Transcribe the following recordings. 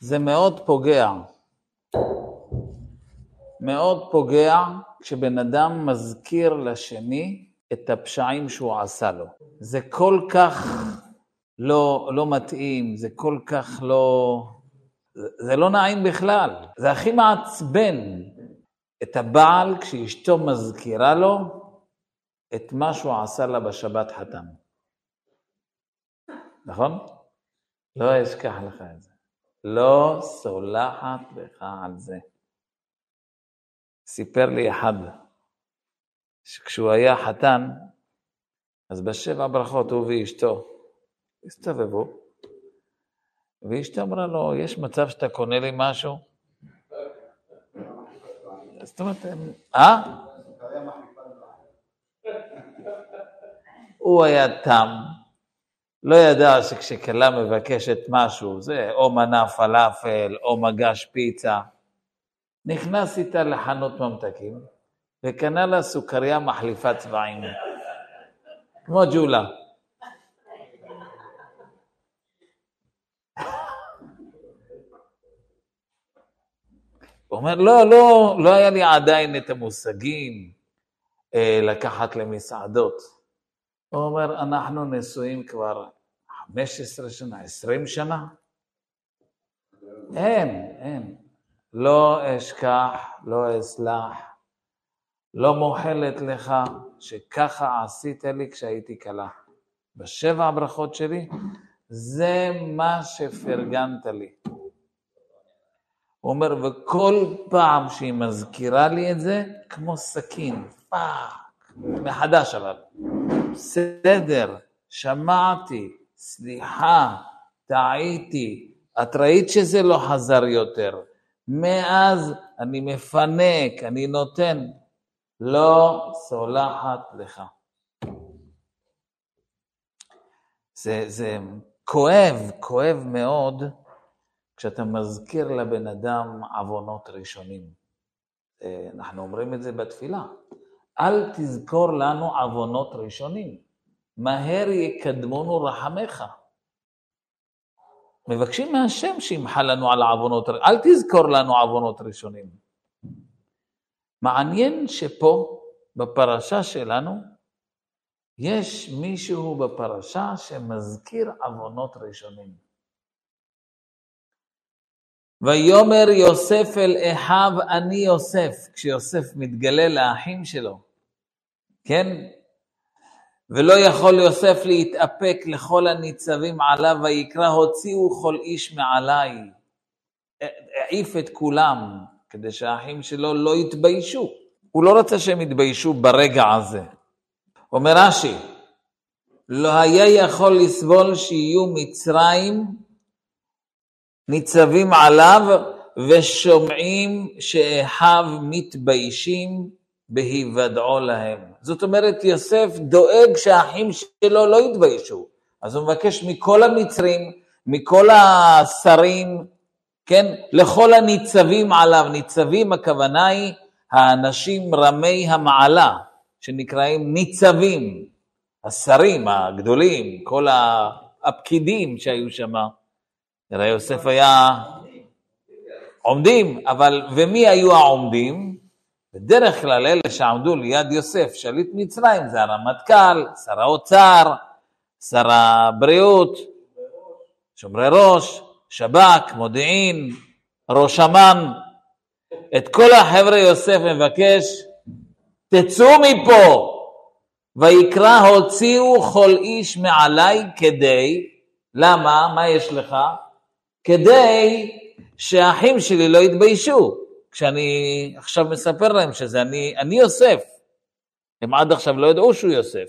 זה מאוד פוגע. מאוד פוגע כשבן אדם מזכיר לשני את הפשעים שהוא עשה לו. זה כל כך לא, לא מתאים, זה כל כך לא... זה לא נעים בכלל. זה הכי מעצבן את הבעל כשאשתו מזכירה לו את מה שהוא עשה לה בשבת חתן. נכון? לא אשכח לך את זה. לא סולחת בך על זה. סיפר לי אחד, שכשהוא היה חתן, אז בשבע ברכות הוא ואשתו הסתובבו, ואשתו אמרה לו, יש מצב שאתה קונה לי משהו? זאת אומרת, אה? הוא היה תם, לא ידע שכשכלה מבקשת משהו, זה או מנה פלאפל או מגש פיצה, נכנס איתה לחנות ממתקים וקנה לה סוכריה מחליפת צבעים, כמו ג'ולה. הוא אומר, לא, לא, לא היה לי עדיין את המושגים אה, לקחת למסעדות. הוא אומר, אנחנו נשואים כבר 15 שנה, 20 שנה? אין, אין. לא אשכח, לא אסלח, לא מוחלת לך שככה עשית לי כשהייתי כלה. בשבע הברכות שלי, זה מה שפרגנת לי. הוא אומר, וכל פעם שהיא מזכירה לי את זה, כמו סכין, פאק, מחדש עליו. בסדר, שמעתי, סליחה, טעיתי, את ראית שזה לא חזר יותר. מאז אני מפנק, אני נותן, לא סולחת לך. זה, זה כואב, כואב מאוד, כשאתה מזכיר לבן אדם עוונות ראשונים. אה, אנחנו אומרים את זה בתפילה. אל תזכור לנו עוונות ראשונים, מהר יקדמונו רחמך. מבקשים מהשם שימחה לנו על העוונות, אל תזכור לנו עוונות ראשונים. מעניין שפה, בפרשה שלנו, יש מישהו בפרשה שמזכיר עוונות ראשונים. ויאמר יוסף אל אחיו אני יוסף, כשיוסף מתגלה לאחים שלו, כן? ולא יכול יוסף להתאפק לכל הניצבים עליו, ויקרא הוציאו כל איש מעליי. העיף את כולם, כדי שהאחים שלו לא יתביישו. הוא לא רצה שהם יתביישו ברגע הזה. אומר רש"י, לא היה יכול לסבול שיהיו מצרים ניצבים עליו ושומעים שאחיו מתביישים בהיוודעו להם. זאת אומרת, יוסף דואג שהאחים שלו לא יתביישו. אז הוא מבקש מכל המצרים, מכל השרים, כן, לכל הניצבים עליו. ניצבים, הכוונה היא האנשים רמי המעלה, שנקראים ניצבים. השרים הגדולים, כל הפקידים שהיו שם. אלא יוסף היה עומדים, אבל ומי היו העומדים? בדרך כלל אלה שעמדו ליד יוסף, שליט מצרים, זה הרמטכ"ל, שר האוצר, שר הבריאות, שומרי ראש, שב"כ, מודיעין, ראש אמ"ן. את כל החבר'ה יוסף מבקש, תצאו מפה, ויקרא הוציאו כל איש מעליי כדי, למה? מה יש לך? כדי שהאחים שלי לא יתביישו. כשאני עכשיו מספר להם שזה אני, אני יוסף. הם עד עכשיו לא ידעו שהוא יוסף.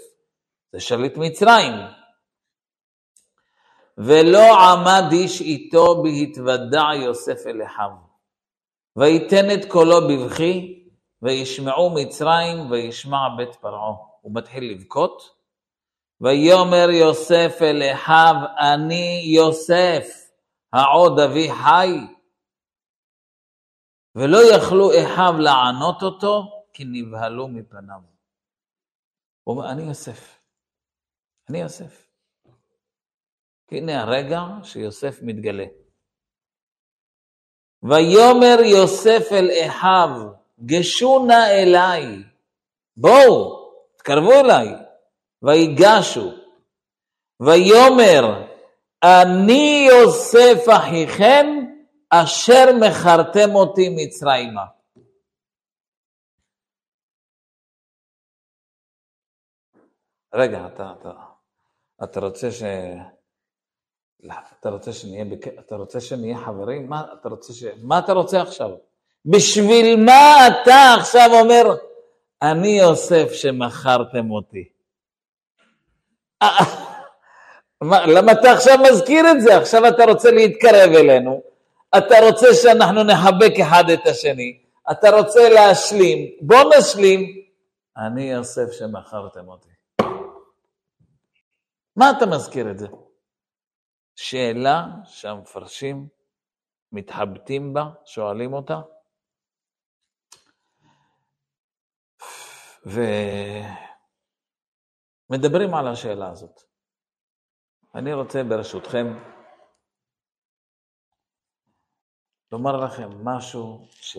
זה שליט מצרים. ולא עמד איש איתו בהתוודע יוסף אל אחיו. ויתן את קולו בבכי, וישמעו מצרים, וישמע בית פרעה. הוא מתחיל לבכות. ויאמר יוסף אל אחיו, אני יוסף. העוד אבי חי, ולא יכלו אחיו לענות אותו, כי נבהלו מפניו. הוא אומר, אני יוסף. אני יוסף. הנה הרגע שיוסף מתגלה. ויאמר יוסף אל אחיו, גשו נא אליי, בואו, תקרבו אליי, ויגשו. ויאמר, אני יוסף אחיכם, אשר מכרתם אותי מצרימה. רגע, אתה, אתה, אתה רוצה ש... אתה רוצה שנהיה, בק... אתה רוצה שנהיה חברים? מה אתה רוצה ש... מה אתה רוצה עכשיו? בשביל מה אתה עכשיו אומר, אני יוסף שמכרתם אותי? מה, למה אתה עכשיו מזכיר את זה? עכשיו אתה רוצה להתקרב אלינו, אתה רוצה שאנחנו נחבק אחד את השני, אתה רוצה להשלים, בוא נשלים. אני יוסף שמכרתם אותי. מה אתה מזכיר את זה? שאלה שהמפרשים מתחבטים בה, שואלים אותה, ומדברים על השאלה הזאת. אני רוצה ברשותכם לומר לכם משהו ש...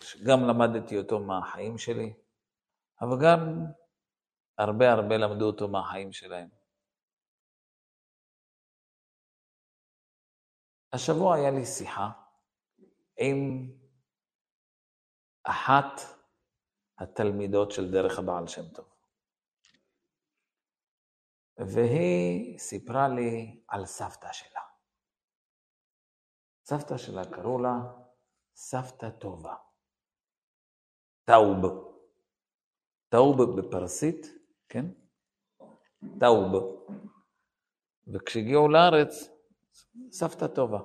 שגם למדתי אותו מהחיים שלי, אבל גם הרבה הרבה למדו אותו מהחיים שלהם. השבוע היה לי שיחה עם אחת התלמידות של דרך הבעל שם טוב. והיא סיפרה לי על סבתא שלה. סבתא שלה קראו לה סבתא טובה. טאוב. טאוב בפרסית, כן? טאוב. וכשהגיעו לארץ, סבתא טובה.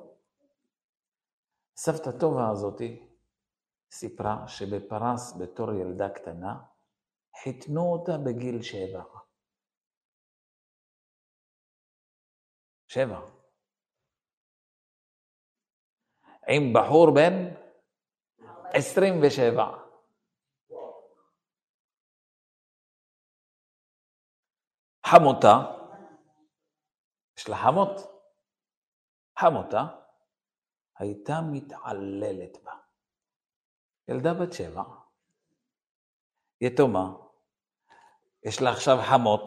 סבתא טובה הזאתי סיפרה שבפרס בתור ילדה קטנה, חיתנו אותה בגיל שבע. שבע. עם בחור בן עשרים ושבע. חמותה, יש לה חמות, חמותה. הייתה מתעללת בה. ילדה בת שבע, יתומה, יש לה עכשיו חמות,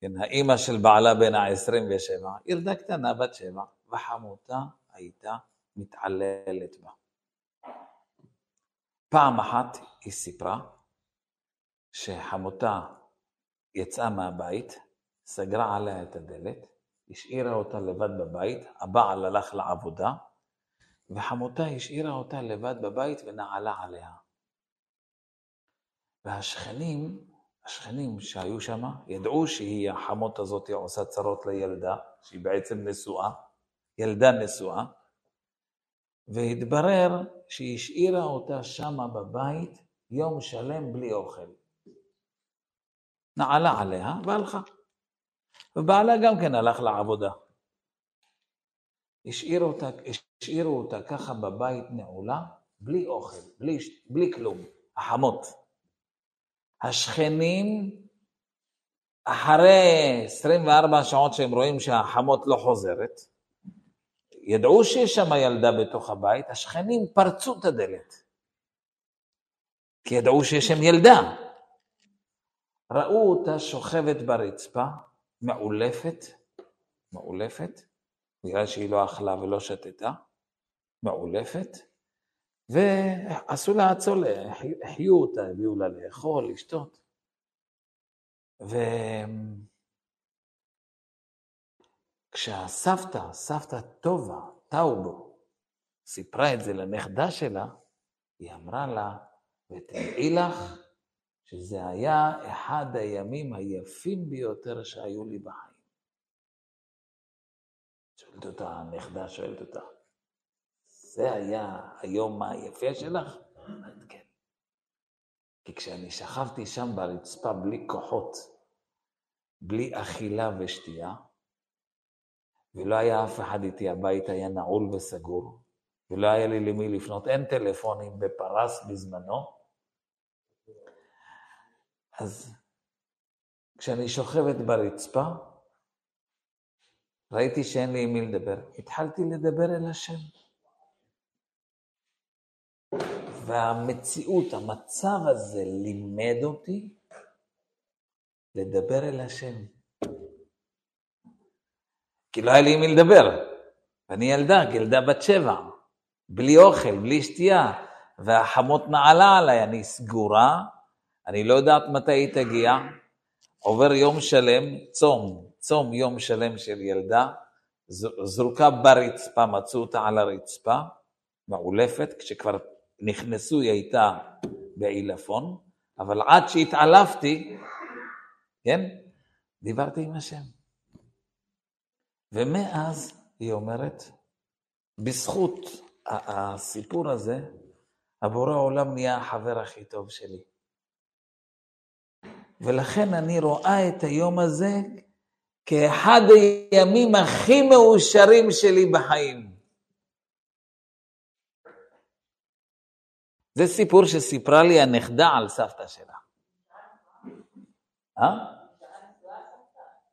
כן, האימא של בעלה בן ה-27, ילדה קטנה בת שבע, וחמותה הייתה מתעללת בה. פעם אחת היא סיפרה שחמותה יצאה מהבית, סגרה עליה את הדלת, השאירה אותה לבד בבית, הבעל הלך לעבודה, וחמותה השאירה אותה לבד בבית ונעלה עליה. והשכנים השכנים שהיו שם ידעו שהיא, החמות הזאת עושה צרות לילדה, שהיא בעצם נשואה, ילדה נשואה, והתברר שהיא השאירה אותה שמה בבית יום שלם בלי אוכל. נעלה עליה והלכה. ובעלה גם כן הלך לעבודה. השאיר אותה, השאירו אותה ככה בבית נעולה, בלי אוכל, בלי, בלי כלום, החמות. השכנים, אחרי 24 שעות שהם רואים שהחמות לא חוזרת, ידעו שיש שם ילדה בתוך הבית, השכנים פרצו את הדלת. כי ידעו שיש שם ילדה. ראו אותה שוכבת ברצפה, מעולפת, מעולפת, בגלל שהיא לא אכלה ולא שתתה, מעולפת, ועשו לה הצולה, החיו אותה, הביאו לה לאכול, לשתות. וכשהסבתא, סבתא טובה, טאובו, סיפרה את זה לנכדה שלה, היא אמרה לה, ותדעי לך שזה היה אחד הימים היפים ביותר שהיו לי בחיים. שואלת אותה, הנכדה שואלת אותה, זה היה היום היפה שלך? כן. כי כשאני שכבתי שם ברצפה בלי כוחות, בלי אכילה ושתייה, ולא היה אף אחד איתי, הבית היה נעול וסגור, ולא היה לי למי לפנות, אין טלפונים בפרס בזמנו, אז כשאני שוכבת ברצפה, ראיתי שאין לי עם מי לדבר. התחלתי לדבר אל השם. והמציאות, המצב הזה לימד אותי לדבר אל השם. כי לא היה לי עם מי לדבר. ואני ילדה, ילדה בת שבע, בלי אוכל, בלי שתייה, והחמות נעלה עליי, אני סגורה, אני לא יודעת מתי היא תגיע, עובר יום שלם, צום, צום יום שלם של ילדה, זרוקה ברצפה, מצאו אותה על הרצפה, מעולפת, כשכבר נכנסו היא הייתה בעילפון, אבל עד שהתעלפתי, כן, דיברתי עם השם. ומאז, היא אומרת, בזכות הסיפור הזה, הבורא העולם נהיה החבר הכי טוב שלי. ולכן אני רואה את היום הזה כאחד הימים הכי מאושרים שלי בחיים. זה סיפור שסיפרה לי הנכדה על סבתא שלה. אה?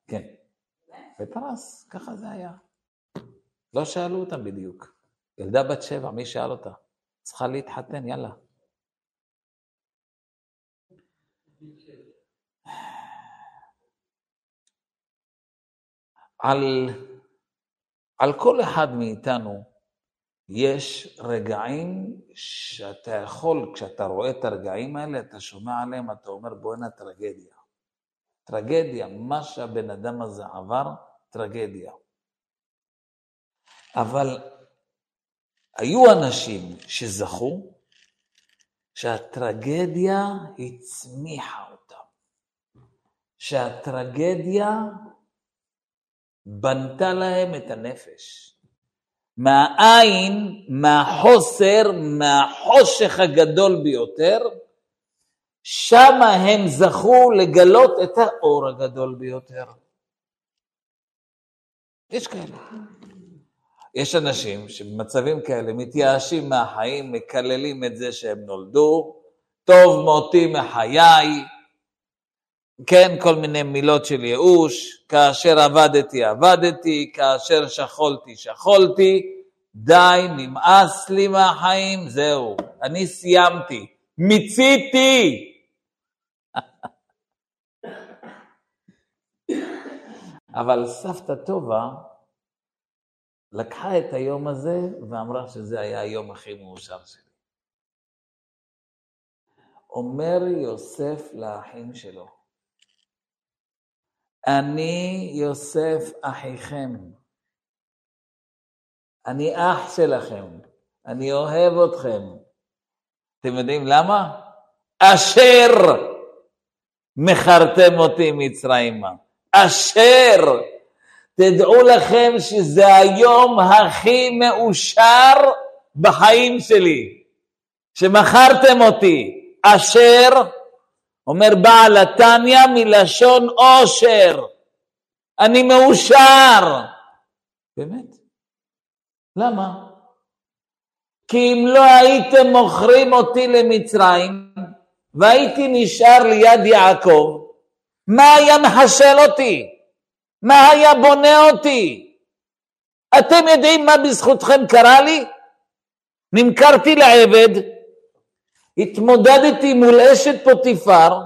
כן. בפרס, ככה זה היה. לא שאלו אותה בדיוק. ילדה בת שבע, מי שאל אותה? צריכה להתחתן, יאללה. על, על כל אחד מאיתנו יש רגעים שאתה יכול, כשאתה רואה את הרגעים האלה, אתה שומע עליהם, אתה אומר בואנה טרגדיה. טרגדיה, מה שהבן אדם הזה עבר, טרגדיה. אבל היו אנשים שזכו שהטרגדיה הצמיחה אותם, שהטרגדיה בנתה להם את הנפש. מהעין, מהחוסר, מהחושך הגדול ביותר, שם הם זכו לגלות את האור הגדול ביותר. יש כאלה. יש אנשים שבמצבים כאלה מתייאשים מהחיים, מקללים את זה שהם נולדו, טוב מותי מחיי, כן, כל מיני מילות של ייאוש, כאשר עבדתי, עבדתי, כאשר שכולתי, שכולתי, די, נמאס לי מהחיים, זהו, אני סיימתי, מיציתי. אבל סבתא טובה לקחה את היום הזה ואמרה שזה היה היום הכי מאושר שלי. אומר יוסף לאחים שלו, אני יוסף אחיכם, אני אח שלכם, אני אוהב אתכם. אתם יודעים למה? אשר מכרתם אותי מצרימה. אשר תדעו לכם שזה היום הכי מאושר בחיים שלי, שמכרתם אותי, אשר, אומר בעל התניא מלשון עושר, אני מאושר. באמת? למה? כי אם לא הייתם מוכרים אותי למצרים והייתי נשאר ליד יעקב, מה היה מחשל אותי? מה היה בונה אותי? אתם יודעים מה בזכותכם קרה לי? נמכרתי לעבד, התמודדתי מול אשת פוטיפר,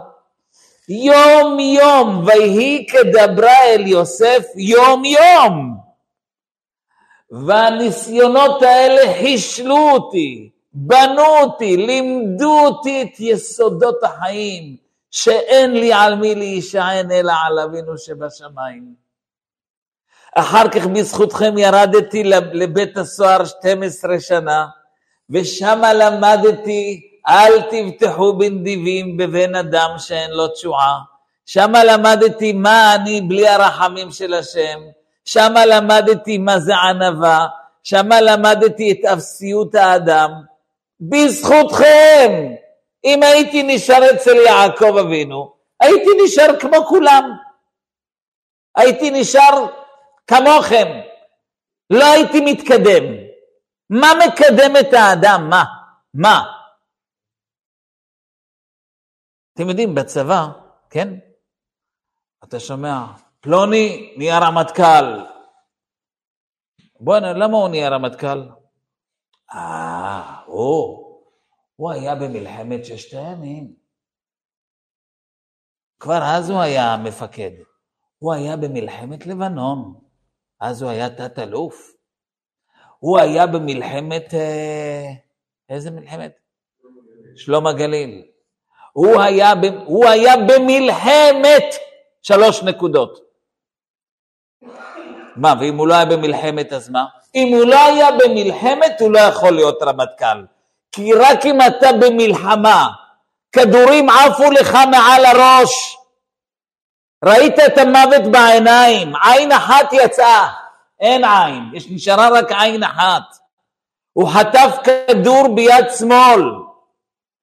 יום יום, ויהי כדברה אל יוסף יום יום. והניסיונות האלה חישלו אותי, בנו אותי, לימדו אותי את יסודות החיים, שאין לי על מי להישען אלא על אבינו שבשמיים. אחר כך בזכותכם ירדתי לבית הסוהר 12 שנה, ושם למדתי אל תבטחו בנדיבים בבן אדם שאין לו תשועה. שם למדתי מה אני בלי הרחמים של השם. שם למדתי מה זה ענווה. שם למדתי את אפסיות האדם. בזכותכם, אם הייתי נשאר אצל יעקב אבינו, הייתי נשאר כמו כולם. הייתי נשאר כמוכם. לא הייתי מתקדם. מה מקדם את האדם? מה? מה? אתם יודעים, בצבא, כן? אתה שומע, פלוני נהיה רמטכ"ל, בוא'נה, למה הוא נהיה רמטכ"ל? אה, הוא, הוא היה במלחמת ששת הימים. כבר אז הוא היה מפקד. הוא היה במלחמת לבנון, אז הוא היה תת-אלוף. הוא היה במלחמת, אה, איזה מלחמת? שלום הגליל. הוא היה, הוא היה במלחמת שלוש נקודות. מה, ואם הוא לא היה במלחמת אז מה? אם הוא לא היה במלחמת הוא לא יכול להיות רמטכ"ל. כי רק אם אתה במלחמה, כדורים עפו לך מעל הראש, ראית את המוות בעיניים, עין אחת יצאה, אין עין, יש נשארה רק עין אחת. הוא חטף כדור ביד שמאל,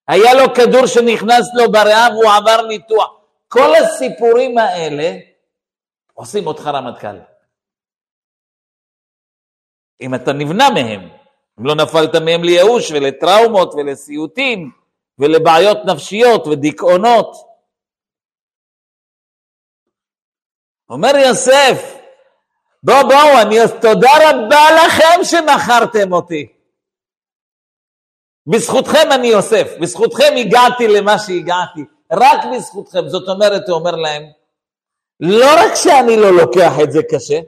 היה לו כדור שנכנס לו בריאה והוא עבר ניתוח. כל הסיפורים האלה עושים אותך רמטכ"ל. אם אתה נבנה מהם, אם לא נפלת מהם לייאוש ולטראומות ולסיוטים ולבעיות נפשיות ודיכאונות. אומר יוסף, בואו בואו, אני תודה רבה לכם שמכרתם אותי. בזכותכם אני יוסף, בזכותכם הגעתי למה שהגעתי, רק בזכותכם. זאת אומרת, הוא אומר להם, לא רק שאני לא לוקח את זה קשה,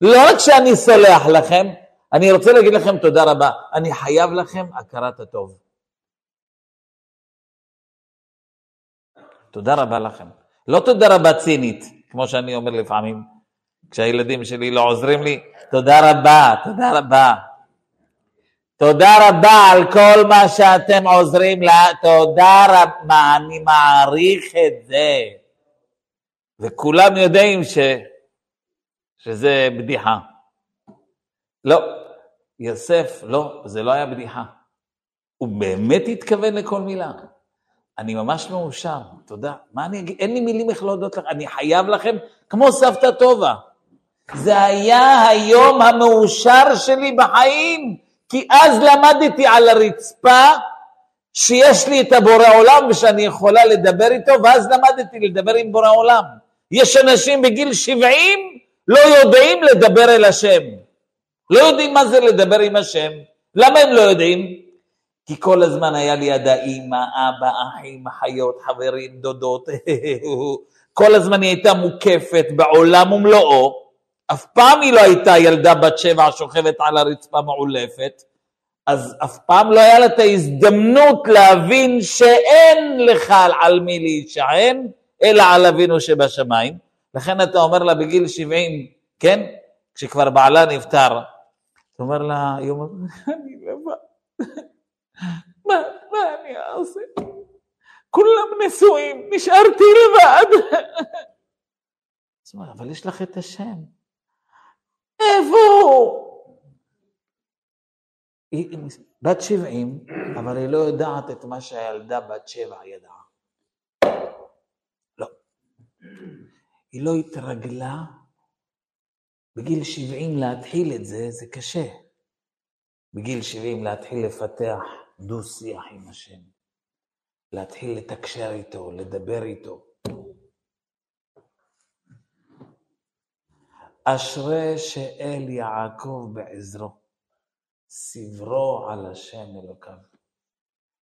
לא רק שאני סולח לכם, אני רוצה להגיד לכם תודה רבה, אני חייב לכם הכרת הטוב. תודה רבה לכם. לא תודה רבה צינית, כמו שאני אומר לפעמים, כשהילדים שלי לא עוזרים לי, תודה רבה, תודה רבה. תודה רבה על כל מה שאתם עוזרים לה, תודה רבה, אני מעריך את זה. וכולם יודעים ש... שזה בדיחה. לא, יוסף, לא, זה לא היה בדיחה. הוא באמת התכוון לכל מילה. אני ממש מאושר, תודה. מה אני אגיד? אין לי מילים איך להודות לך, אני חייב לכם כמו סבתא טובה. זה היה היום המאושר שלי בחיים. כי אז למדתי על הרצפה שיש לי את הבורא עולם ושאני יכולה לדבר איתו, ואז למדתי לדבר עם בורא עולם. יש אנשים בגיל 70 לא יודעים לדבר אל השם. לא יודעים מה זה לדבר עם השם. למה הם לא יודעים? כי כל הזמן היה ליד האימא, אבא, אחים, אחיות, חברים, דודות. כל הזמן היא הייתה מוקפת בעולם ומלואו. אף פעם היא לא הייתה ילדה בת שבע שוכבת על הרצפה מעולפת, אז אף פעם לא היה לה את ההזדמנות להבין שאין לך על מי להישען, אלא על אבינו שבשמיים. לכן אתה אומר לה בגיל 70, כן? כשכבר בעלה נפטר, אתה אומר לה, היא אומרת, אני לבד, מה, מה אני אעשה? כולם נשואים, נשארתי לבד. אבל יש לך את השם. איפה הוא? היא בת 70, אבל היא לא יודעת את מה שהילדה בת 7 ידעה. לא. היא לא התרגלה בגיל 70 להתחיל את זה, זה קשה. בגיל 70 להתחיל לפתח דו-שיח עם השם, להתחיל לתקשר איתו, לדבר איתו. אשרי שאל יעקב בעזרו, סברו על השם אלוקיו.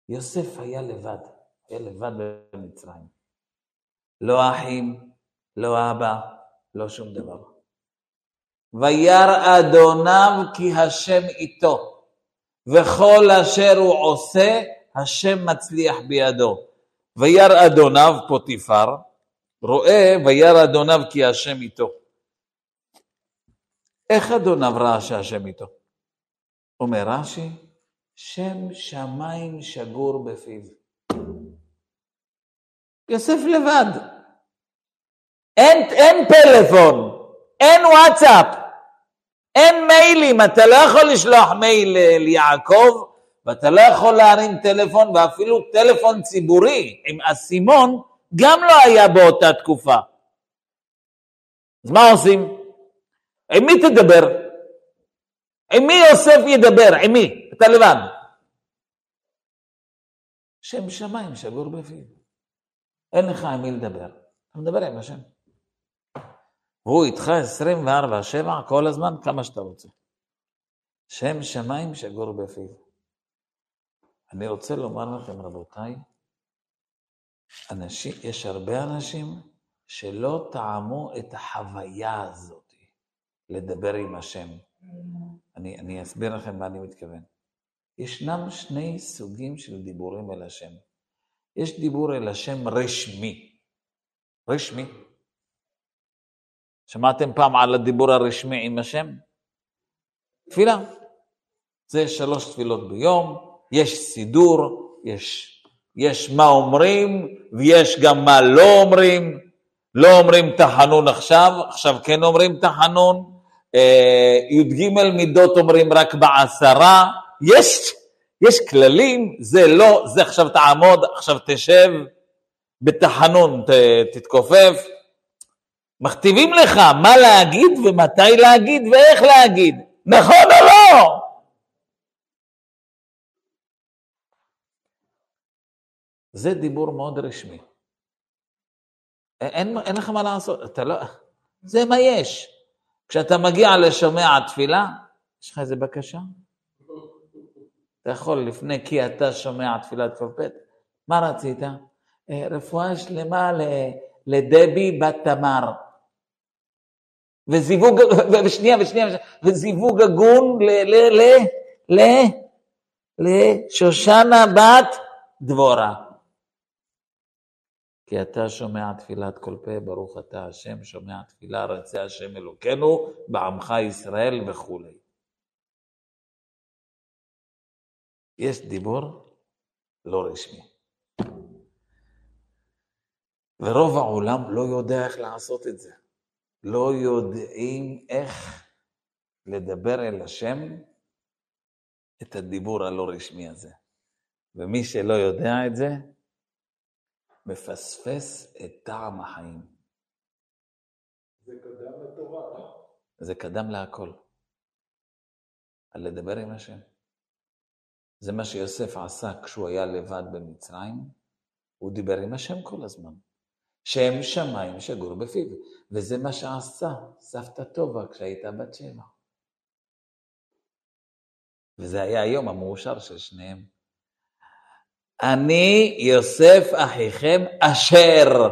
יוסף היה לבד, היה לבד במצרים. לא אחים, לא אבא, לא שום דבר. וירא אדוניו כי השם איתו, וכל אשר הוא עושה, השם מצליח בידו. וירא אדוניו פוטיפר, רואה וירא אדוניו כי השם איתו. איך אדוניו ראה שהשם איתו? אומר רש"י, שם שמיים שגור בפיו. יוסף לבד. אין, אין פלאפון, אין וואטסאפ, אין מיילים, אתה לא יכול לשלוח מייל ליעקב, ואתה לא יכול להרים טלפון, ואפילו טלפון ציבורי עם אסימון, גם לא היה באותה תקופה. אז מה עושים? עם מי תדבר? עם מי יוסף ידבר? עם מי? אתה לבד. שם שמיים שגור בפיו. אין לך עם מי לדבר. אתה מדבר עם השם. הוא איתך 24-7 כל הזמן, כמה שאתה רוצה. שם שמיים שגור בפיו. אני רוצה לומר לכם, רבותיי, אנשים, יש הרבה אנשים שלא טעמו את החוויה הזאת, לדבר עם השם. אני, אני אסביר לכם מה אני מתכוון. ישנם שני סוגים של דיבורים אל השם. יש דיבור אל השם רשמי. רשמי. שמעתם פעם על הדיבור הרשמי עם השם? תפילה. זה שלוש תפילות ביום, יש סידור, יש, יש מה אומרים ויש גם מה לא אומרים. לא אומרים תחנון עכשיו, עכשיו כן אומרים תחנון. אה, י"ג מידות אומרים רק בעשרה. יש, יש כללים, זה לא, זה עכשיו תעמוד, עכשיו תשב, בתחנון ת, תתכופף. מכתיבים לך מה להגיד ומתי להגיד ואיך להגיד, נכון או לא? זה דיבור מאוד רשמי. אין, אין לך מה לעשות, אתה לא... זה מה יש. כשאתה מגיע לשומע התפילה, יש לך איזה בקשה? אתה יכול לפני כי אתה שומע תפילת כ"ב, מה רצית? אה, רפואה שלמה לדבי בת תמר. וזיווג, ושנייה ושנייה, וזיווג הגון ל... ל... ל... ל... לשושנה בת דבורה. כי אתה שומע תפילת כל פה, ברוך אתה השם, שומע תפילה, רצה השם אלוקינו, בעמך ישראל וכולי. יש דיבור לא רשמי. ורוב העולם לא יודע איך לעשות את זה. לא יודעים איך לדבר אל השם את הדיבור הלא רשמי הזה. ומי שלא יודע את זה, מפספס את טעם החיים. זה קדם לתורה. זה קדם להכל. על לדבר עם השם. זה מה שיוסף עשה כשהוא היה לבד במצרים, הוא דיבר עם השם כל הזמן. שם שמיים שגור בפיו, וזה מה שעשה סבתא טובה כשהייתה בת שבע. וזה היה היום המאושר של שניהם. אני יוסף אחיכם אשר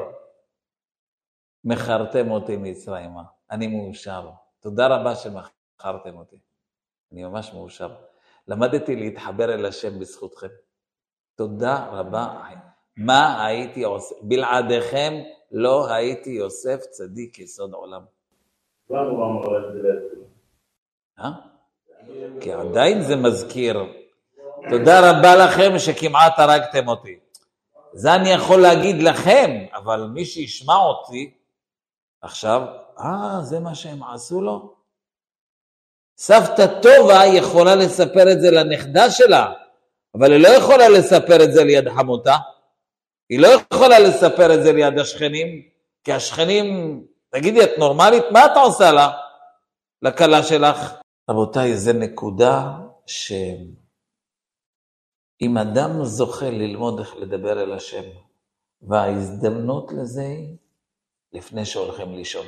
מכרתם אותי מצרימה. אני מאושר. תודה רבה שמכרתם אותי. אני ממש מאושר. למדתי להתחבר אל השם בזכותכם. תודה רבה. מה הייתי עושה? בלעדיכם לא הייתי יוסף צדיק יסוד עולם. למה הוא אמר את זה בעצם? אה? כי עדיין זה מזכיר. תודה רבה לכם שכמעט הרגתם אותי. זה אני יכול להגיד לכם, אבל מי שישמע אותי עכשיו, אה, זה מה שהם עשו לו? סבתא טובה יכולה לספר את זה לנכדה שלה, אבל היא לא יכולה לספר את זה ליד חמותה. היא לא יכולה לספר את זה ליד השכנים, כי השכנים, תגידי, את נורמלית? מה אתה עושה לה? לכלה שלך? רבותיי, זו נקודה שאם אדם זוכה ללמוד איך לדבר אל השם, וההזדמנות לזה היא לפני שהולכים לישון,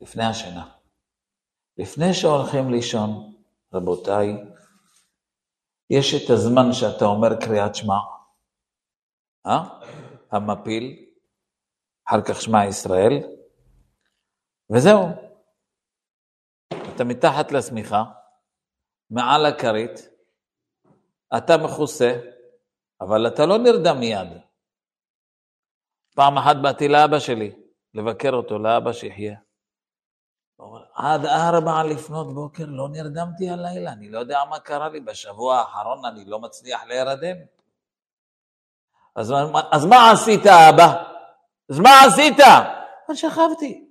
לפני השינה. לפני שהולכים לישון, רבותיי, יש את הזמן שאתה אומר קריאת שמע, אה? המפיל, אחר כך שמע ישראל, וזהו. אתה מתחת לשמיכה, מעל הכרית, אתה מכוסה, אבל אתה לא נרדם מיד. פעם אחת באתי לאבא שלי, לבקר אותו, לאבא שיחיה. עד ארבע לפנות בוקר לא נרדמתי הלילה, אני לא יודע מה קרה לי, בשבוע האחרון אני לא מצליח להירדם. אז, אז מה עשית, אבא? אז מה עשית? אז שכבתי.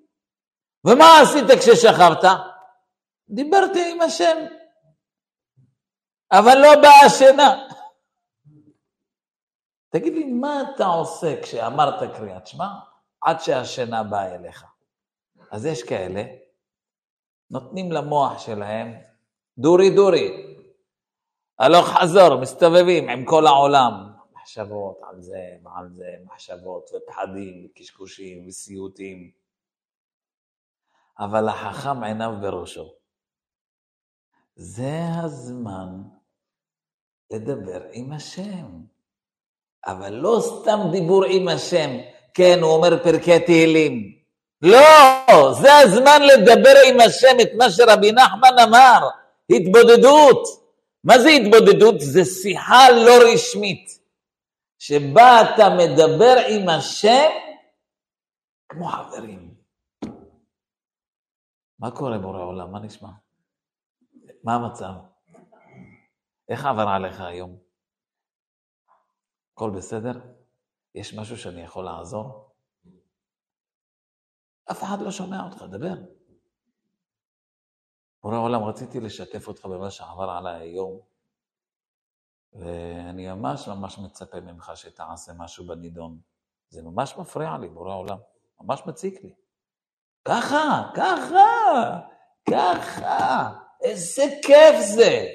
ומה עשית כששכבת? דיברתי עם השם. אבל לא באה שינה. תגיד לי, מה אתה עושה כשאמרת קריאת שמע עד שהשינה באה אליך? אז יש כאלה, נותנים למוח שלהם דורי דורי, הלוך חזור, מסתובבים עם כל העולם, מחשבות על זה ועל זה, מחשבות ופחדים וקשקושים וסיוטים. אבל החכם עיניו בראשו. זה הזמן לדבר עם השם. אבל לא סתם דיבור עם השם, כן, הוא אומר פרקי תהילים. לא, זה הזמן לדבר עם השם את מה שרבי נחמן אמר, התבודדות. מה זה התבודדות? זה שיחה לא רשמית, שבה אתה מדבר עם השם כמו חברים. מה קורה בורא עולם? מה נשמע? מה המצב? איך עבר עליך היום? הכל בסדר? יש משהו שאני יכול לעזור? אף אחד לא שומע אותך, דבר. בורא עולם, רציתי לשתף אותך במה שעבר עליי היום, ואני ממש ממש מצפה ממך שתעשה משהו בנידון. זה ממש מפריע לי, בורא עולם, ממש מציק לי. ככה, ככה, ככה, איזה כיף זה.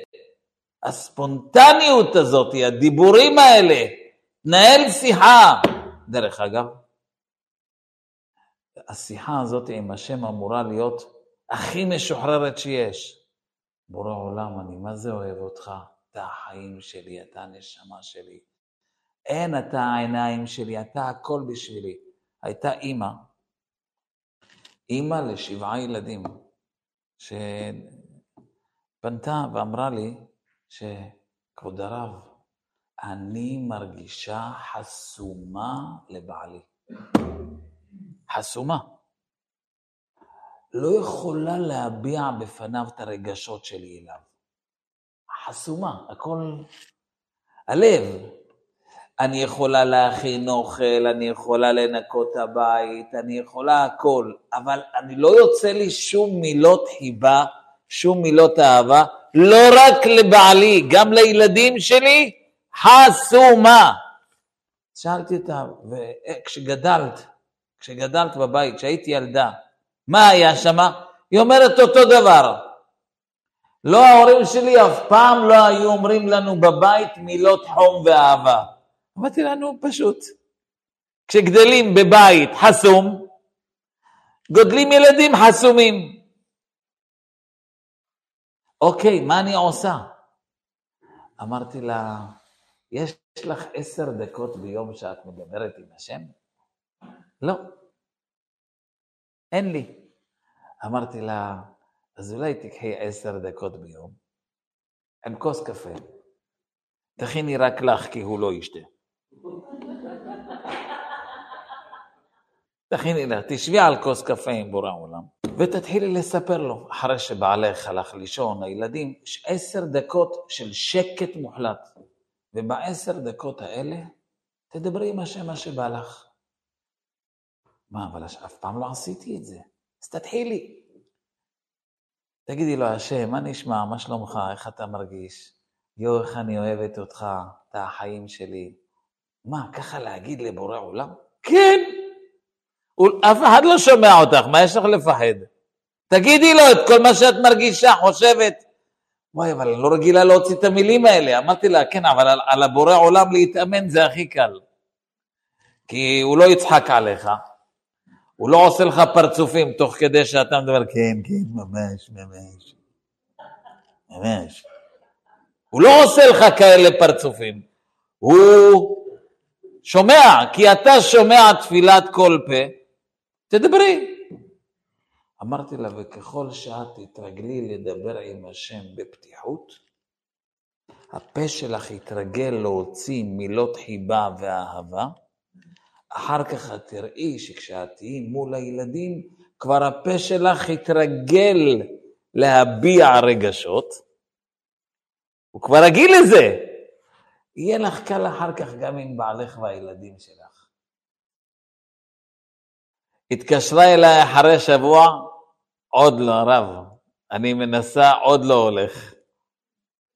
הספונטניות הזאת, הדיבורים האלה, תנהל שיחה. דרך אגב, השיחה הזאת עם השם אמורה להיות הכי משוחררת שיש. בורא עולם, אני מה זה אוהב אותך, אתה החיים שלי, אתה הנשמה שלי. אין אתה העיניים שלי, אתה הכל בשבילי. הייתה אימא, אימא לשבעה ילדים, שפנתה ואמרה לי שכבוד הרב, אני מרגישה חסומה לבעלי. חסומה. לא יכולה להביע בפניו את הרגשות שלי אליו. חסומה, הכל... הלב. אני יכולה להכין אוכל, אני יכולה לנקות את הבית, אני יכולה הכל, אבל אני לא יוצא לי שום מילות חיבה, שום מילות אהבה, לא רק לבעלי, גם לילדים שלי, חסומה. שאלתי אותה, וכשגדלת, כשגדלת בבית, כשהייתי ילדה, מה היה שם? היא אומרת אותו דבר. לא ההורים שלי אף פעם לא היו אומרים לנו בבית מילות חום ואהבה. אמרתי לנו, פשוט. כשגדלים בבית חסום, גודלים ילדים חסומים. אוקיי, מה אני עושה? אמרתי לה, יש לך עשר דקות ביום שאת מדברת עם השם? לא, אין לי. אמרתי לה, אז אולי תקחי עשר דקות ביום עם כוס קפה. תכיני רק לך, כי הוא לא ישתה. תכיני לך, תשבי על כוס קפה עם בורא עולם, ותתחילי לספר לו, אחרי שבעלך הלך לישון, הילדים, יש עשר דקות של שקט מוחלט. ובעשר דקות האלה, תדברי עם השם מה שבא לך. מה, אבל אף פעם לא עשיתי את זה. אז תתחילי. תגידי לו, השם, מה נשמע? מה שלומך? איך אתה מרגיש? יואו, איך אני אוהבת אותך, אתה החיים שלי. מה, ככה להגיד לבורא עולם? כן. אף אחד לא שומע אותך, מה יש לך לפחד? תגידי לו את כל מה שאת מרגישה, חושבת. וואי, אבל אני לא רגילה להוציא את המילים האלה. אמרתי לה, כן, אבל על, על הבורא עולם להתאמן זה הכי קל. כי הוא לא יצחק עליך. הוא לא עושה לך פרצופים תוך כדי שאתה מדבר, כן, כן, ממש, ממש. ממש. הוא לא עושה לך כאלה פרצופים. הוא שומע, כי אתה שומע תפילת כל פה, תדברי. אמרתי לה, וככל שאת תתרגלי לדבר עם השם בפתיחות, הפה שלך יתרגל להוציא מילות חיבה ואהבה, אחר כך את תראי שכשאת תהיי מול הילדים, כבר הפה שלך יתרגל להביע רגשות, הוא כבר רגיל לזה. יהיה לך קל אחר כך גם עם בעלך והילדים שלך. התקשרה אליי אחרי שבוע, עוד לא, הרב, אני מנסה, עוד לא הולך.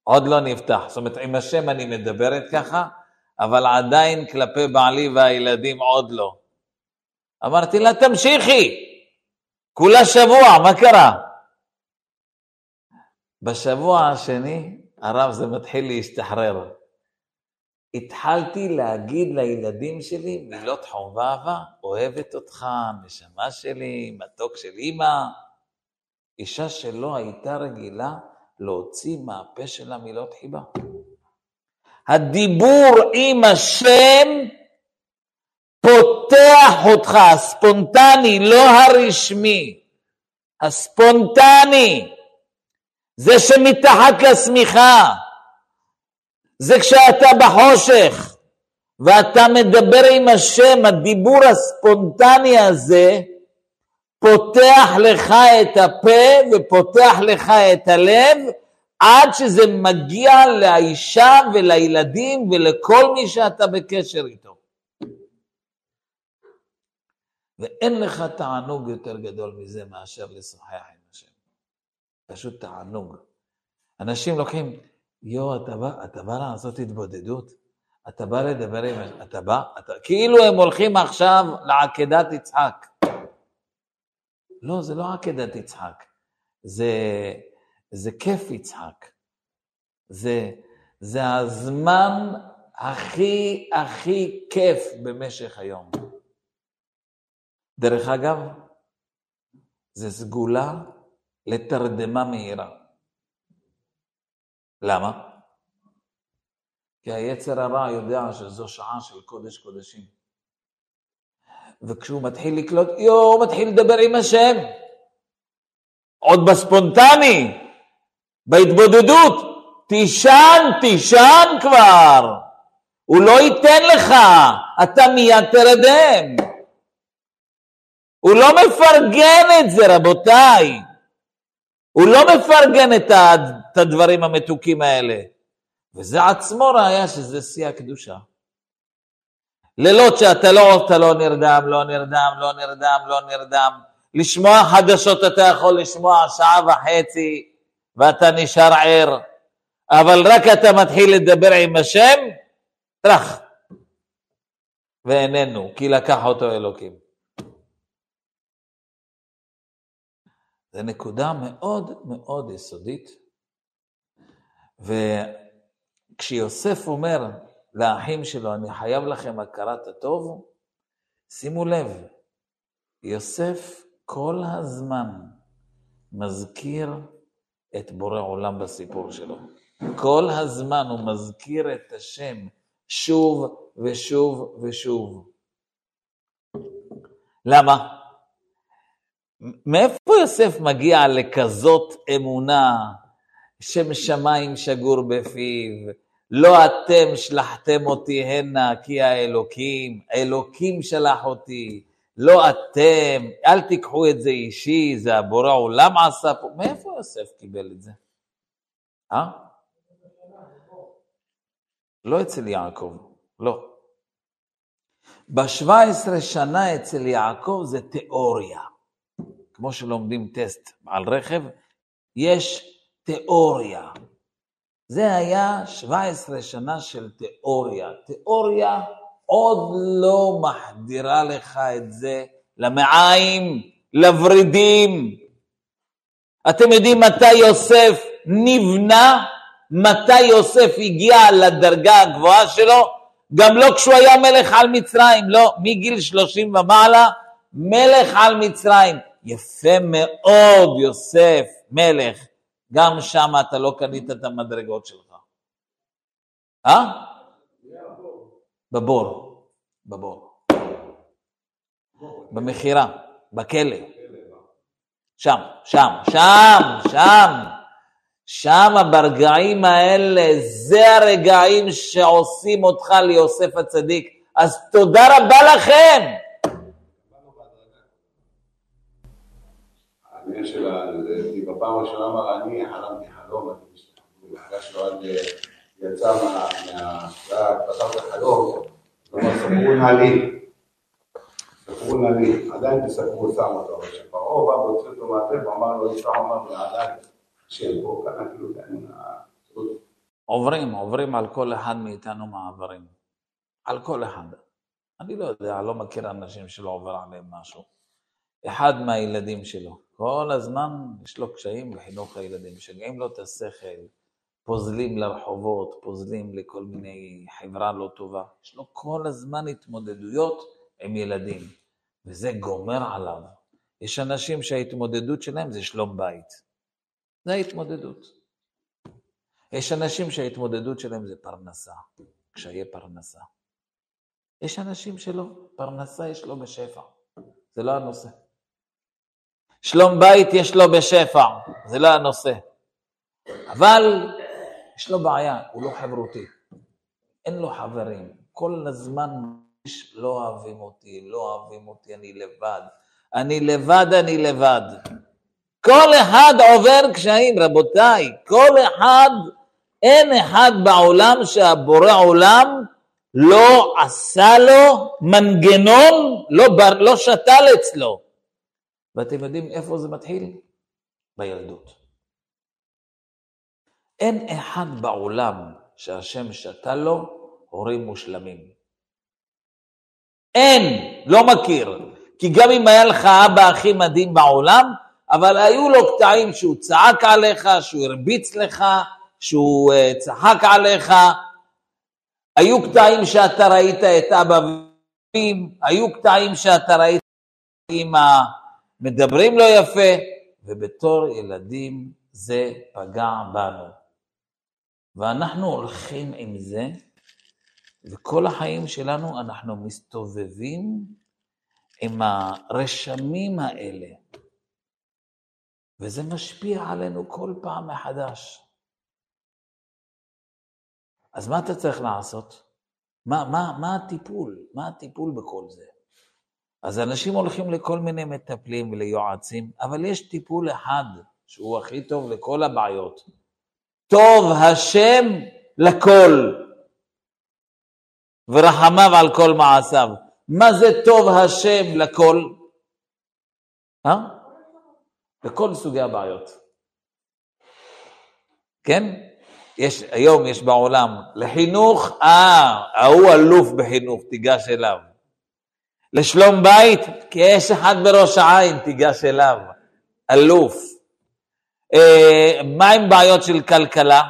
עוד לא נפתח. זאת אומרת, עם השם אני מדברת ככה, אבל עדיין כלפי בעלי והילדים עוד לא. אמרתי לה, תמשיכי, כולה שבוע, מה קרה? בשבוע השני, הרב, זה מתחיל להשתחרר. התחלתי להגיד לילדים שלי מילות חום ואהבה, אוהבת אותך, נשמה שלי, מתוק של אימא. אישה שלא הייתה רגילה להוציא מהפה שלה מילות חיבה. הדיבור עם השם פותח אותך, הספונטני, לא הרשמי, הספונטני, זה שמתחת לשמיכה, זה כשאתה בחושך ואתה מדבר עם השם, הדיבור הספונטני הזה פותח לך את הפה ופותח לך את הלב עד שזה מגיע לאישה ולילדים ולכל מי שאתה בקשר איתו. ואין לך תענוג יותר גדול מזה מאשר לשוחח עם השם. פשוט תענוג. אנשים לוקחים, יואו, אתה בא, אתה בא לעשות התבודדות? אתה בא לדבר עם... אתה בא? אתה... כאילו הם הולכים עכשיו לעקדת יצחק. לא, זה לא עקדת יצחק. זה, זה כיף יצחק. זה, זה הזמן הכי הכי כיף במשך היום. דרך אגב, זה סגולה לתרדמה מהירה. למה? כי היצר הרע יודע שזו שעה של קודש קודשים. וכשהוא מתחיל לקלוט, יואו, הוא מתחיל לדבר עם השם. עוד בספונטני, בהתבודדות, תישן, תישן כבר. הוא לא ייתן לך, אתה מיד תרדם. הוא לא מפרגן את זה, רבותיי. הוא לא מפרגן את הדברים המתוקים האלה. וזה עצמו ראיה שזה שיא הקדושה. לילות שאתה לא, אתה לא נרדם, לא נרדם, לא נרדם, לא נרדם. לשמוע חדשות אתה יכול לשמוע שעה וחצי ואתה נשאר ער, אבל רק אתה מתחיל לדבר עם השם, טראח, ואיננו, כי לקח אותו אלוקים. זו נקודה מאוד מאוד יסודית, וכשיוסף אומר לאחים שלו, אני חייב לכם הכרת הטוב, שימו לב, יוסף כל הזמן מזכיר את בורא עולם בסיפור שלו. כל הזמן הוא מזכיר את השם שוב ושוב ושוב. למה? מאיפה יוסף מגיע לכזאת אמונה, שם שמיים שגור בפיו, לא אתם שלחתם אותי הנה כי האלוקים, האלוקים שלח אותי, לא אתם, אל תיקחו את זה אישי, זה הבורא עולם עשה פה. מאיפה יוסף קיבל את זה? אה? לא אצל יעקב, לא. ב-17 שנה אצל יעקב זה תיאוריה. כמו שלומדים טסט על רכב, יש תיאוריה. זה היה 17 שנה של תיאוריה. תיאוריה עוד לא מחדירה לך את זה למעיים, לוורידים. אתם יודעים מתי יוסף נבנה? מתי יוסף הגיע לדרגה הגבוהה שלו? גם לא כשהוא היה מלך על מצרים, לא, מגיל שלושים ומעלה, מלך על מצרים. יפה מאוד, יוסף, מלך. גם שם אתה לא קנית את המדרגות שלך. אה? בבור, בבור. במכירה, בכלא. שם, שם, שם, שם. שם ברגעים האלה, זה הרגעים שעושים אותך ליוסף הצדיק. אז תודה רבה לכם. בפעם הראשונה אמר, אני חלמתי חלום, אני עד יצא מה... פתח את החלום, כלומר ספרו נא לי, ספרו נא לי, עדיין תספרו שם אותו, כשפרעה בא והוציא אותו מהפה, הוא אמר לו, יפרח אמר לו, עדיין, השם פה, ככה כאילו, עוברים, עוברים על כל אחד מאיתנו מעברים. על כל אחד. אני לא יודע, לא מכיר אנשים שלא עובר עליהם משהו. אחד מהילדים שלו, כל הזמן יש לו קשיים בחינוך הילדים, משגעים לו את השכל, פוזלים לרחובות, פוזלים לכל מיני חברה לא טובה. יש לו כל הזמן התמודדויות עם ילדים, וזה גומר עליו. יש אנשים שההתמודדות שלהם זה שלום בית. זה ההתמודדות. יש אנשים שההתמודדות שלהם זה פרנסה, קשיי פרנסה. יש אנשים שלא, פרנסה יש לו בשפע, זה לא הנושא. שלום בית יש לו בשפע, זה לא הנושא. אבל יש לו בעיה, הוא לא חברותי. אין לו חברים. כל הזמן מרגיש, לא אוהבים אותי, לא אוהבים אותי, אני לבד. אני לבד, אני לבד. כל אחד עובר קשיים, רבותיי. כל אחד, אין אחד בעולם שהבורא עולם לא עשה לו מנגנון, לא, בר, לא שתל אצלו. ואתם יודעים איפה זה מתחיל? בילדות. אין אחד בעולם שהשם שתל לו הורים מושלמים. אין, לא מכיר. כי גם אם היה לך אבא הכי מדהים בעולם, אבל היו לו קטעים שהוא צעק עליך, שהוא הרביץ לך, שהוא uh, צחק עליך. היו קטעים שאתה ראית את אבא ואמא, היו קטעים שאתה ראית את אמא מדברים לא יפה, ובתור ילדים זה פגע בנו. ואנחנו הולכים עם זה, וכל החיים שלנו אנחנו מסתובבים עם הרשמים האלה, וזה משפיע עלינו כל פעם מחדש. אז מה אתה צריך לעשות? מה, מה, מה הטיפול? מה הטיפול בכל זה? אז אנשים הולכים לכל מיני מטפלים וליועצים, אבל יש טיפול אחד שהוא הכי טוב לכל הבעיות. טוב השם לכל, ורחמיו על כל מעשיו. מה זה טוב השם לכל? אה? לכל סוגי הבעיות. כן? יש, היום יש בעולם, לחינוך, אה, ההוא אלוף בחינוך, תיגש אליו. לשלום בית, כי יש אחד בראש העין, תיגש אליו, אלוף. אה, מה עם בעיות של כלכלה?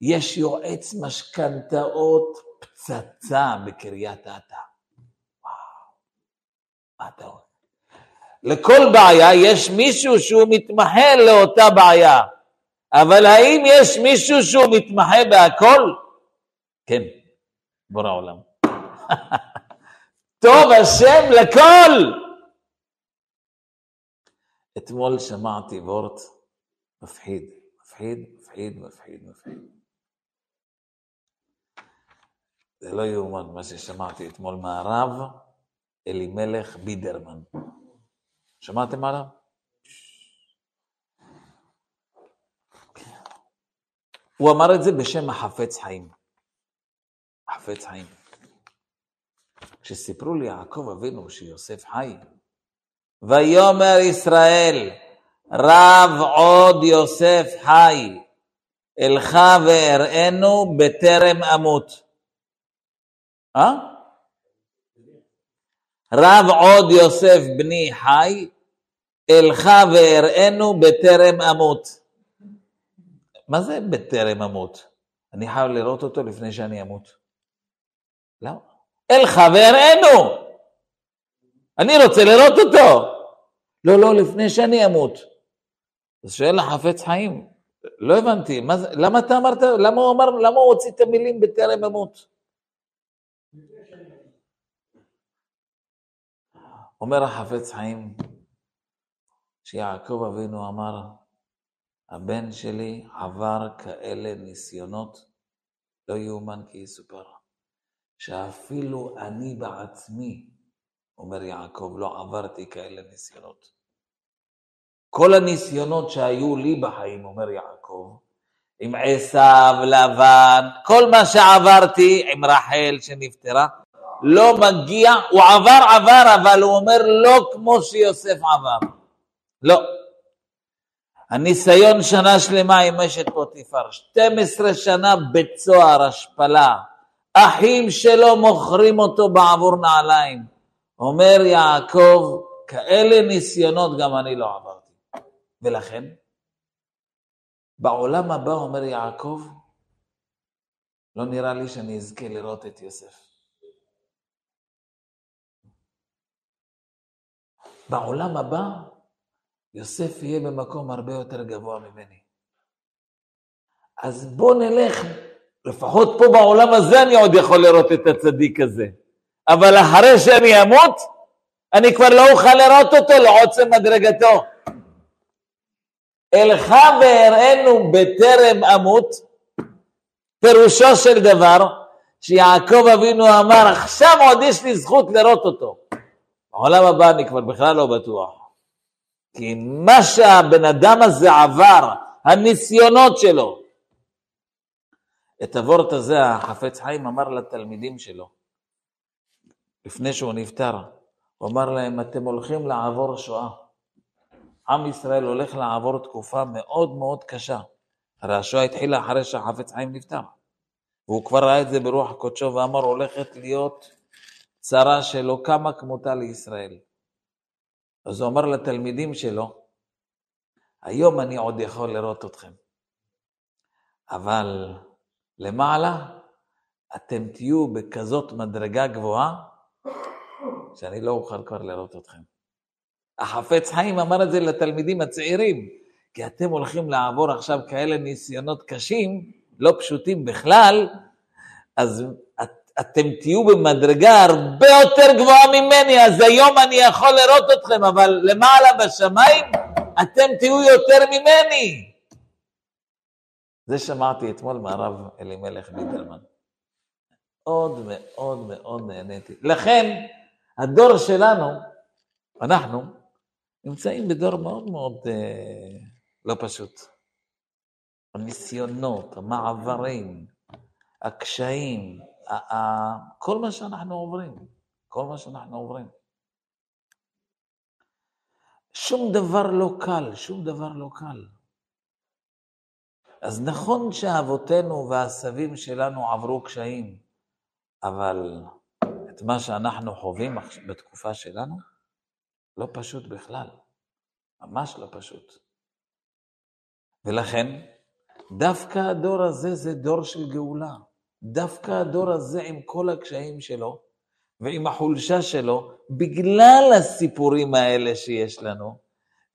יש יועץ משכנתאות פצצה בקריית אתא. וואו, מה אתה אומר? לכל בעיה יש מישהו שהוא מתמחה לאותה בעיה, אבל האם יש מישהו שהוא מתמחה בהכל? כן, בורא עולם. טוב השם לכל. אתמול שמעתי וורט מפחיד, מפחיד, מפחיד, מפחיד, מפחיד. זה לא יאומן מה ששמעתי אתמול מהרב אלימלך בידרמן. שמעתם עליו? הוא אמר את זה בשם החפץ חיים. החפץ חיים. כשסיפרו לי יעקב אבינו שיוסף חי, ויאמר ישראל, רב עוד יוסף חי, אלך ואראנו בטרם אמות. אה? רב עוד יוסף בני חי, אלך ואראנו בטרם אמות. מה זה בטרם אמות? אני חייב לראות אותו לפני שאני אמות. למה? אל חברנו. אני רוצה לראות אותו. לא, לא, לפני שאני אמות. אז שואל החפץ חיים, לא הבנתי, זה, למה אתה אמרת, למה הוא אמר, למה הוא הוציא את המילים בטרם אמות? אומר החפץ חיים, שיעקב אבינו אמר, הבן שלי עבר כאלה ניסיונות, לא יאומן כי יסופר. שאפילו אני בעצמי, אומר יעקב, לא עברתי כאלה ניסיונות. כל הניסיונות שהיו לי בחיים, אומר יעקב, עם עשיו, לבן, כל מה שעברתי עם רחל שנפטרה, לא מגיע, הוא עבר עבר, אבל הוא אומר לא כמו שיוסף עבר. לא. הניסיון שנה שלמה עם אשת פוטיפר, 12 שנה בצוהר, השפלה, אחים שלו מוכרים אותו בעבור נעליים. אומר יעקב, כאלה ניסיונות גם אני לא עברתי. ולכן, בעולם הבא, אומר יעקב, לא נראה לי שאני אזכה לראות את יוסף. בעולם הבא, יוסף יהיה במקום הרבה יותר גבוה ממני. אז בוא נלך, לפחות פה בעולם הזה אני עוד יכול לראות את הצדיק הזה. אבל אחרי שאני אמות, אני כבר לא אוכל לראות אותו לעוצם מדרגתו. אלך ואראנו בטרם אמות, פירושו של דבר, שיעקב אבינו אמר, עכשיו עוד יש לי זכות לראות אותו. בעולם הבא אני כבר בכלל לא בטוח. כי מה שהבן אדם הזה עבר, הניסיונות שלו, את הוורט הזה החפץ חיים אמר לתלמידים שלו, לפני שהוא נפטר, הוא אמר להם, אתם הולכים לעבור שואה. עם ישראל הולך לעבור תקופה מאוד מאוד קשה. הרי השואה התחילה אחרי שהחפץ חיים נפטר. והוא כבר ראה את זה ברוח קודשו ואמר, הולכת להיות צרה שלא קמה כמותה לישראל. אז הוא אמר לתלמידים שלו, היום אני עוד יכול לראות אתכם, אבל למעלה אתם תהיו בכזאת מדרגה גבוהה, שאני לא אוכל כבר לראות אתכם. החפץ חיים אמר את זה לתלמידים הצעירים, כי אתם הולכים לעבור עכשיו כאלה ניסיונות קשים, לא פשוטים בכלל, אז את, אתם תהיו במדרגה הרבה יותר גבוהה ממני, אז היום אני יכול לראות אתכם, אבל למעלה בשמיים אתם תהיו יותר ממני. זה שמעתי אתמול מהרב אלימלך ביטלמן. מאוד מאוד מאוד נהניתי. לכן, הדור שלנו, אנחנו, נמצאים בדור מאוד מאוד אה, לא פשוט. הניסיונות, המעברים, הקשיים, כל מה שאנחנו עוברים, כל מה שאנחנו עוברים. שום דבר לא קל, שום דבר לא קל. אז נכון שאבותינו והסבים שלנו עברו קשיים, אבל את מה שאנחנו חווים בתקופה שלנו, לא פשוט בכלל, ממש לא פשוט. ולכן, דווקא הדור הזה זה דור של גאולה. דווקא הדור הזה עם כל הקשיים שלו ועם החולשה שלו, בגלל הסיפורים האלה שיש לנו,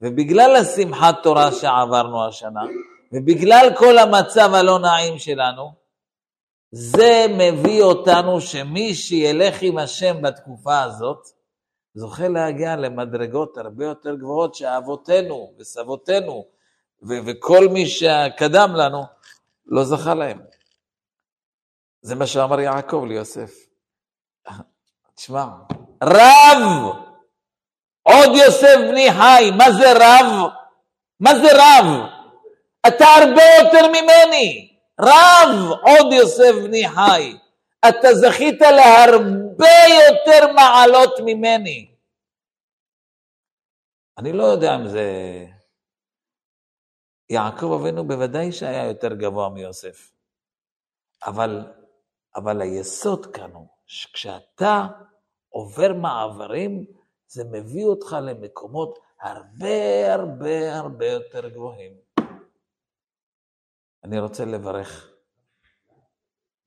ובגלל השמחת תורה שעברנו השנה, ובגלל כל המצב הלא נעים שלנו, זה מביא אותנו שמי שילך עם השם בתקופה הזאת, זוכה להגיע למדרגות הרבה יותר גבוהות שאבותינו וסבותינו ו- וכל מי שקדם לנו לא זכה להם. זה מה שאמר יעקב ליוסף. תשמע, רב, עוד יוסף בני חי, מה זה רב? מה זה רב? אתה הרבה יותר ממני. רב, עוד יוסף בני חי. אתה זכית להרבה יותר מעלות ממני. אני לא יודע אם זה... יעקב אבינו בוודאי שהיה יותר גבוה מיוסף, אבל אבל היסוד כאן הוא שכשאתה עובר מעברים, זה מביא אותך למקומות הרבה הרבה הרבה יותר גבוהים. אני רוצה לברך.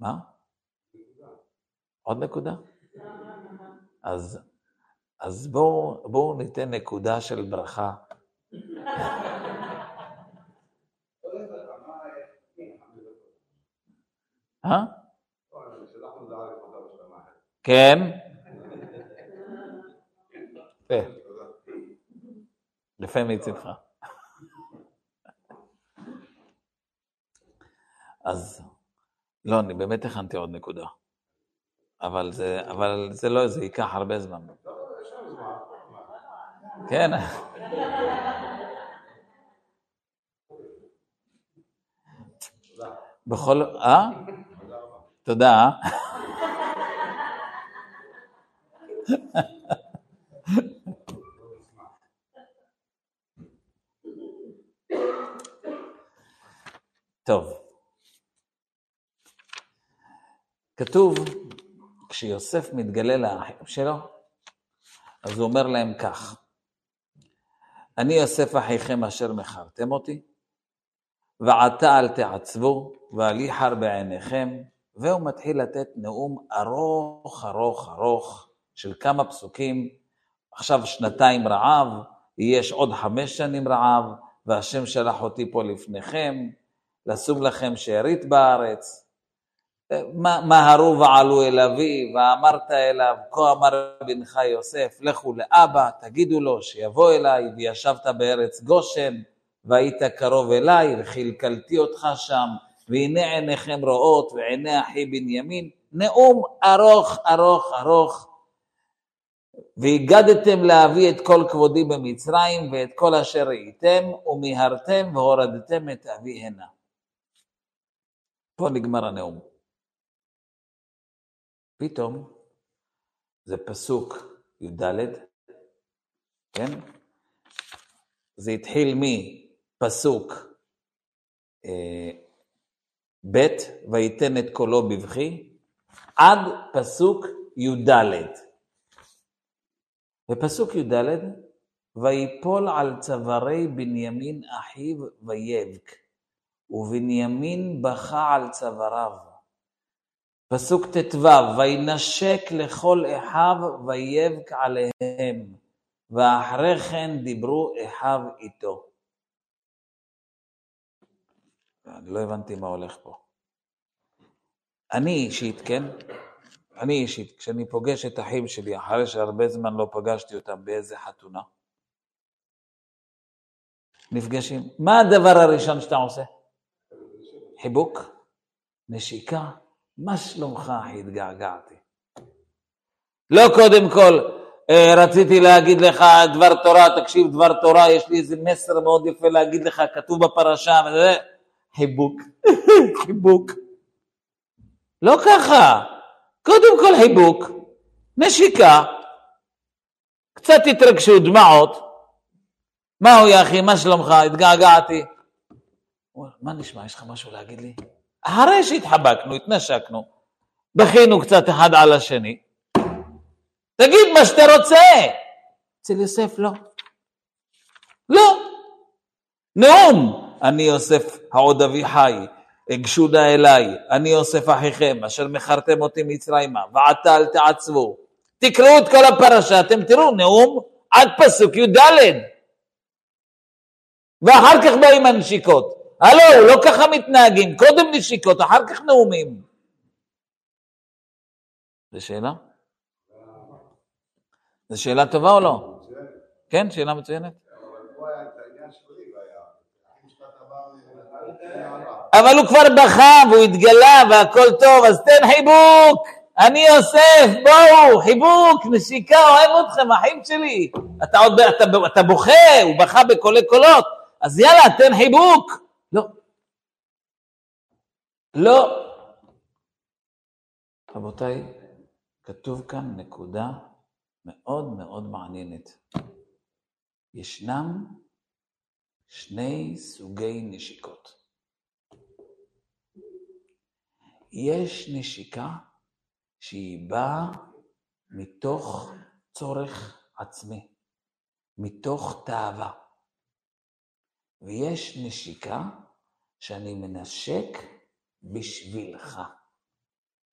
מה? עוד נקודה? אז, אז בואו בוא ניתן נקודה של ברכה. אה? כן. יפה. מצדך. אז לא, אני באמת הכנתי עוד נקודה. אבל זה, אבל זה לא, זה ייקח הרבה זמן. כן. בכל... אה? תודה. טוב. כתוב, כשיוסף מתגלה לאחים שלו, אז הוא אומר להם כך: אני יוסף אחיכם אשר מכרתם אותי, ועתה אל תעצבו, ואל יחר בעיניכם, והוא מתחיל לתת נאום ארוך ארוך ארוך של כמה פסוקים, עכשיו שנתיים רעב, יש עוד חמש שנים רעב, והשם שלח אותי פה לפניכם, לשום לכם שארית בארץ. מהרו ועלו אל אבי, ואמרת אליו, כה אמר בנך יוסף, לכו לאבא, תגידו לו שיבוא אליי, וישבת בארץ גושן, והיית קרוב אליי, וכלכלתי אותך שם, והנה עיניכם רואות, ועיני אחי בנימין. נאום ארוך, ארוך, ארוך. והגדתם להביא את כל כבודי במצרים, ואת כל אשר ראיתם, ומיהרתם והורדתם את אבי הנה. פה נגמר הנאום. פתאום, זה פסוק י"ד, כן? זה התחיל מפסוק אה, ב', ויתן את קולו בבכי, עד פסוק י"ד. בפסוק י"ד, ויפול על צווארי בנימין אחיו ויבק, ובנימין בכה על צוואריו. פסוק ט"ו, וינשק לכל אחיו ויבק עליהם, ואחרי כן דיברו אחיו איתו. אני לא הבנתי מה הולך פה. אני אישית, כן? אני אישית, כשאני פוגש את אחים שלי, אחרי שהרבה זמן לא פגשתי אותם באיזה חתונה, נפגשים, מה הדבר הראשון שאתה עושה? חיבוק, נשיקה, מה שלומך התגעגעתי. לא קודם כל, אה, רציתי להגיד לך דבר תורה, תקשיב דבר תורה, יש לי איזה מסר מאוד יפה להגיד לך, כתוב בפרשה, וזה, חיבוק, חיבוק. לא ככה, קודם כל חיבוק, נשיקה, קצת התרגשו, דמעות. מהו יא אחי, מה שלומך? התגעגעתי. מה נשמע, יש לך משהו להגיד לי? אחרי שהתחבקנו, התנשקנו, בכינו קצת אחד על השני, תגיד מה שאתה רוצה. אצל יוסף לא. לא. נאום. אני יוסף העוד אבי חי, גשודה אליי, אני יוסף אחיכם, אשר מכרתם אותי מצרימה, ועתה אל תעצבו. תקראו את כל הפרשה, אתם תראו, נאום עד פסוק י"ד. ואחר כך באים הנשיקות. הלו, לא ככה מתנהגים, קודם נשיקות, אחר כך נאומים. זו שאלה? זו שאלה טובה או לא? כן, שאלה מצוינת. אבל הוא כבר בכה והוא התגלה והכל טוב, אז תן חיבוק. אני יוסף, בואו, חיבוק, נשיקה, אוהב אתכם, אחים שלי. אתה עוד, אתה, אתה בוכה, הוא בכה בקולי קולות, אז יאללה, תן חיבוק. לא. לא. רבותיי, כתוב כאן נקודה מאוד מאוד מעניינת. ישנם שני סוגי נשיקות. יש נשיקה שהיא באה מתוך צורך עצמי, מתוך תאווה. ויש נשיקה שאני מנשק בשבילך,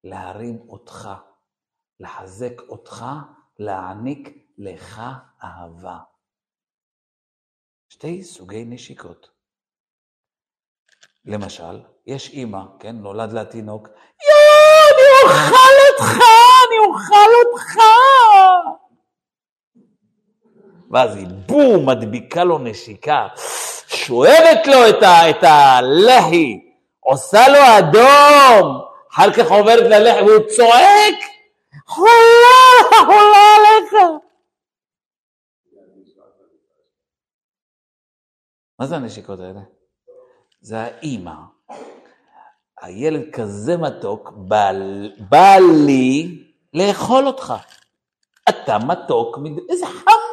להרים אותך, לחזק אותך, להעניק לך אהבה. שתי סוגי נשיקות. למשל, יש אימא, כן, נולד לה תינוק, יואו, אני אוכל אותך, אני אוכל אותך. ואז היא בום, מדביקה לו נשיקה, שואבת לו את, ה, הלחי, עושה לו אדום, אחר כך עוברת ללחי והוא צועק, חולה, חולה עליך. מה זה הנשיקות האלה? זה האימא. הילד כזה מתוק, בא, בא לי לאכול אותך. אתה מתוק, איזה חמוד!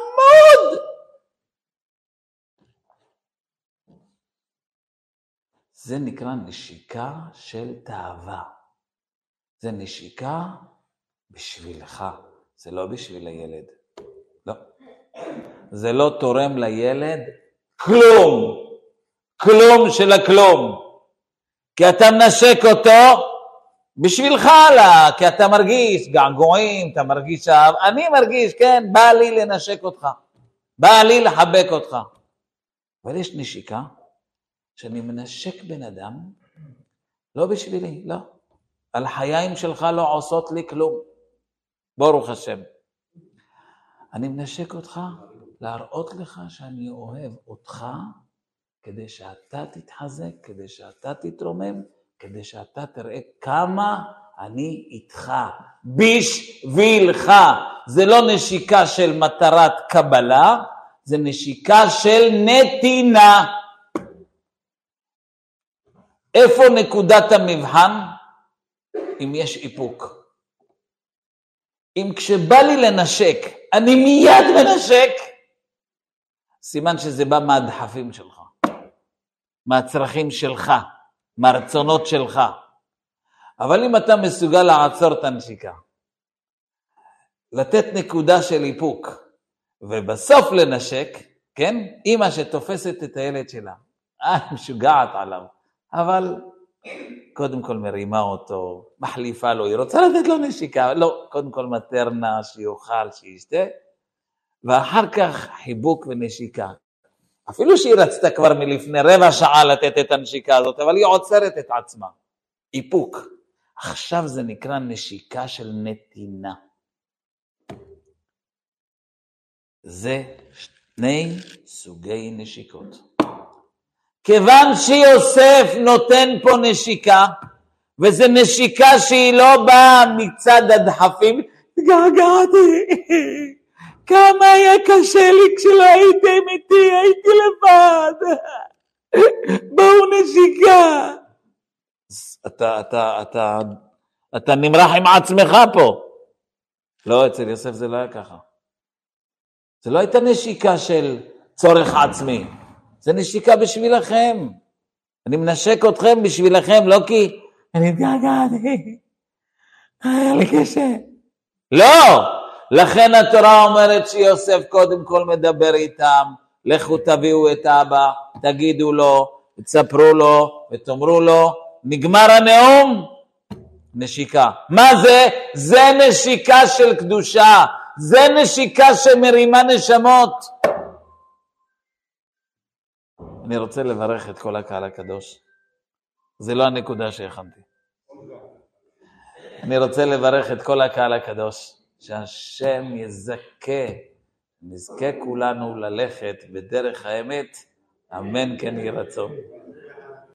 זה נקרא נשיקה של תאווה. זה נשיקה בשבילך, זה לא בשביל הילד. לא. זה לא תורם לילד כלום. כלום של הכלום. כי אתה מנשק אותו בשבילך, לה, כי אתה מרגיש געגועים, אתה מרגיש אהב. אני מרגיש, כן, בא לי לנשק אותך, בא לי לחבק אותך. אבל יש נשיקה כשאני מנשק בן אדם, לא בשבילי, לא. הלחיים שלך לא עושות לי כלום. ברוך השם. אני מנשק אותך להראות לך שאני אוהב אותך כדי שאתה תתחזק, כדי שאתה תתרומם, כדי שאתה תראה כמה אני איתך, בשבילך. זה לא נשיקה של מטרת קבלה, זה נשיקה של נתינה. איפה נקודת המבחן? אם יש איפוק. אם כשבא לי לנשק, אני מיד מנשק, סימן שזה בא מהדחפים שלך, מהצרכים שלך, מהרצונות שלך. אבל אם אתה מסוגל לעצור את הנשיקה, לתת נקודה של איפוק, ובסוף לנשק, כן? אימא שתופסת את הילד שלה, אה, משוגעת עליו, אבל קודם כל מרימה אותו, מחליפה לו, היא רוצה לתת לו נשיקה, לא, קודם כל מטרנה, שיאכל, שישתה, ואחר כך חיבוק ונשיקה. אפילו שהיא רצתה כבר מלפני רבע שעה לתת את הנשיקה הזאת, אבל היא עוצרת את עצמה. איפוק. עכשיו זה נקרא נשיקה של נתינה. זה שני סוגי נשיקות. כיוון שיוסף נותן פה נשיקה, וזו נשיקה שהיא לא באה מצד הדחפים, התגעגעתי, כמה היה קשה לי כשלא הייתם איתי, הייתי לבד, בואו נשיקה. אתה, אתה, אתה, אתה נמרח עם עצמך פה. לא, אצל יוסף זה לא היה ככה. זה לא הייתה נשיקה של צורך עצמי. זה נשיקה בשבילכם. אני מנשק אתכם בשבילכם, לא כי אני התגעגעתי, היה לי קשה. לא! לכן התורה אומרת שיוסף קודם כל מדבר איתם, לכו תביאו את אבא, תגידו לו, תספרו לו ותאמרו לו, נגמר הנאום, נשיקה. מה זה? זה נשיקה של קדושה, זה נשיקה שמרימה נשמות. אני רוצה לברך את כל הקהל הקדוש. זה לא הנקודה שהכנתי. אני רוצה לברך את כל הקהל הקדוש, שהשם יזכה, נזכה כולנו ללכת בדרך האמת, אמן כן יהי רצון.